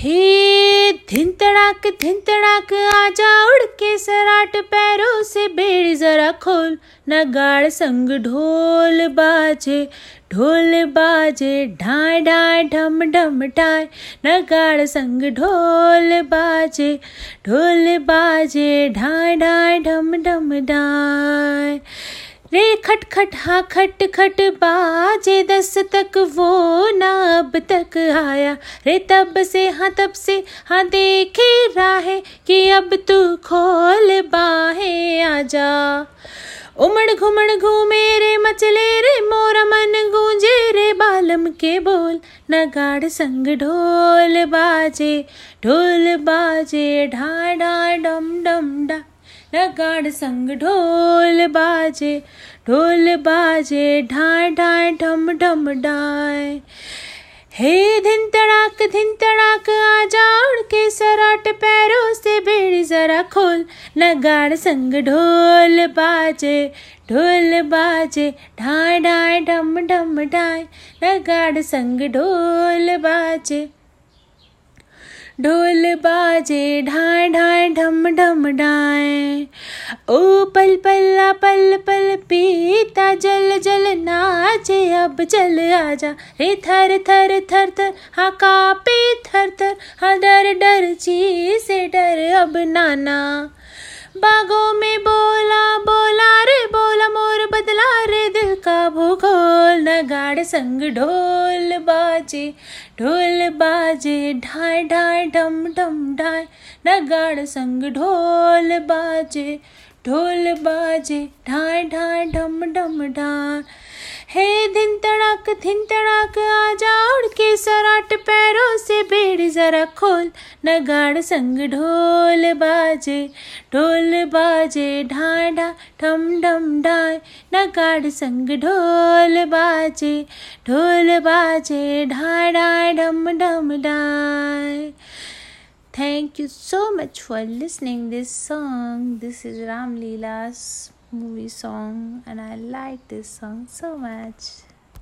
हे धिन तड़ाक धिन तड़ाक आजा उड़ के सराट पैरों से बेड़ जरा खोल। नगाड़ संग ढोल बाजे ढोल बाजे ढाई ढाई ढम ढम ढाई नगाड़ संग ढोल बाजे ढोल बाजे ढाई ढाई ढम ढम ढाई रे खट खट, हा खट खट बाजे, दस तक वो ना अब तक आया। रे तब से हाँ तब से हाँ देखे राहे कि अब तू खोल बाहे आजा उमड़ घुमड़ घूमे रे मचले रे, मोरा मन गूंजे रे, बालम के बोल, नगाड़ संग ढोल बाजे ढोल बाजे, ढा ढा डम डम डा। नगाड़ संग ढोल बाजे ढोल बाजे ढाई ढाई ढम ढम डाय हे धिन तड़ाक धिन तड़ाक आजा उड़ के सराट पैरों से बेड़ी जरा खोल। नगाड़ संग ढोल बाजे ढोल बाजे ढाई ढाई ढम ढम ढाई नगाड़ संग ढोल बाजे ढोल बाजे ढाई ढाई ढम डाए ओ पल पल्ला पल पल पीता जल जल नाचे, अब चल आजा। रे थर थर थर थर हाँ कापे थर थर हाँ डर डर ची से डर, अब नाना। बागों में बोला बोला रे बोला, मोर बदला रे दिल का भूगोल। नगाड़ संग ढोल बाजे ढोल बाजे ढाई ढाई ढम ढम ढाई नगाड़ संग ढोल बाजे ढोल बाजे ढाई ढाई ढम ढम ढाई हे दिन तड़ाक दिन तड़ाक, आजा उड़ के सराट पैरों से बेड़ी जरा खोल। नगाड़ संग ढोल बाजे ढोल बाजे ढा ढा ठम ढम ढाय नगाड़ संग ढोल बाजे ढोल बाजे ढा ढा ढम ढम ढाय Thank you so much for listening this song. This is Ram Leela's movie song and I like this song so much.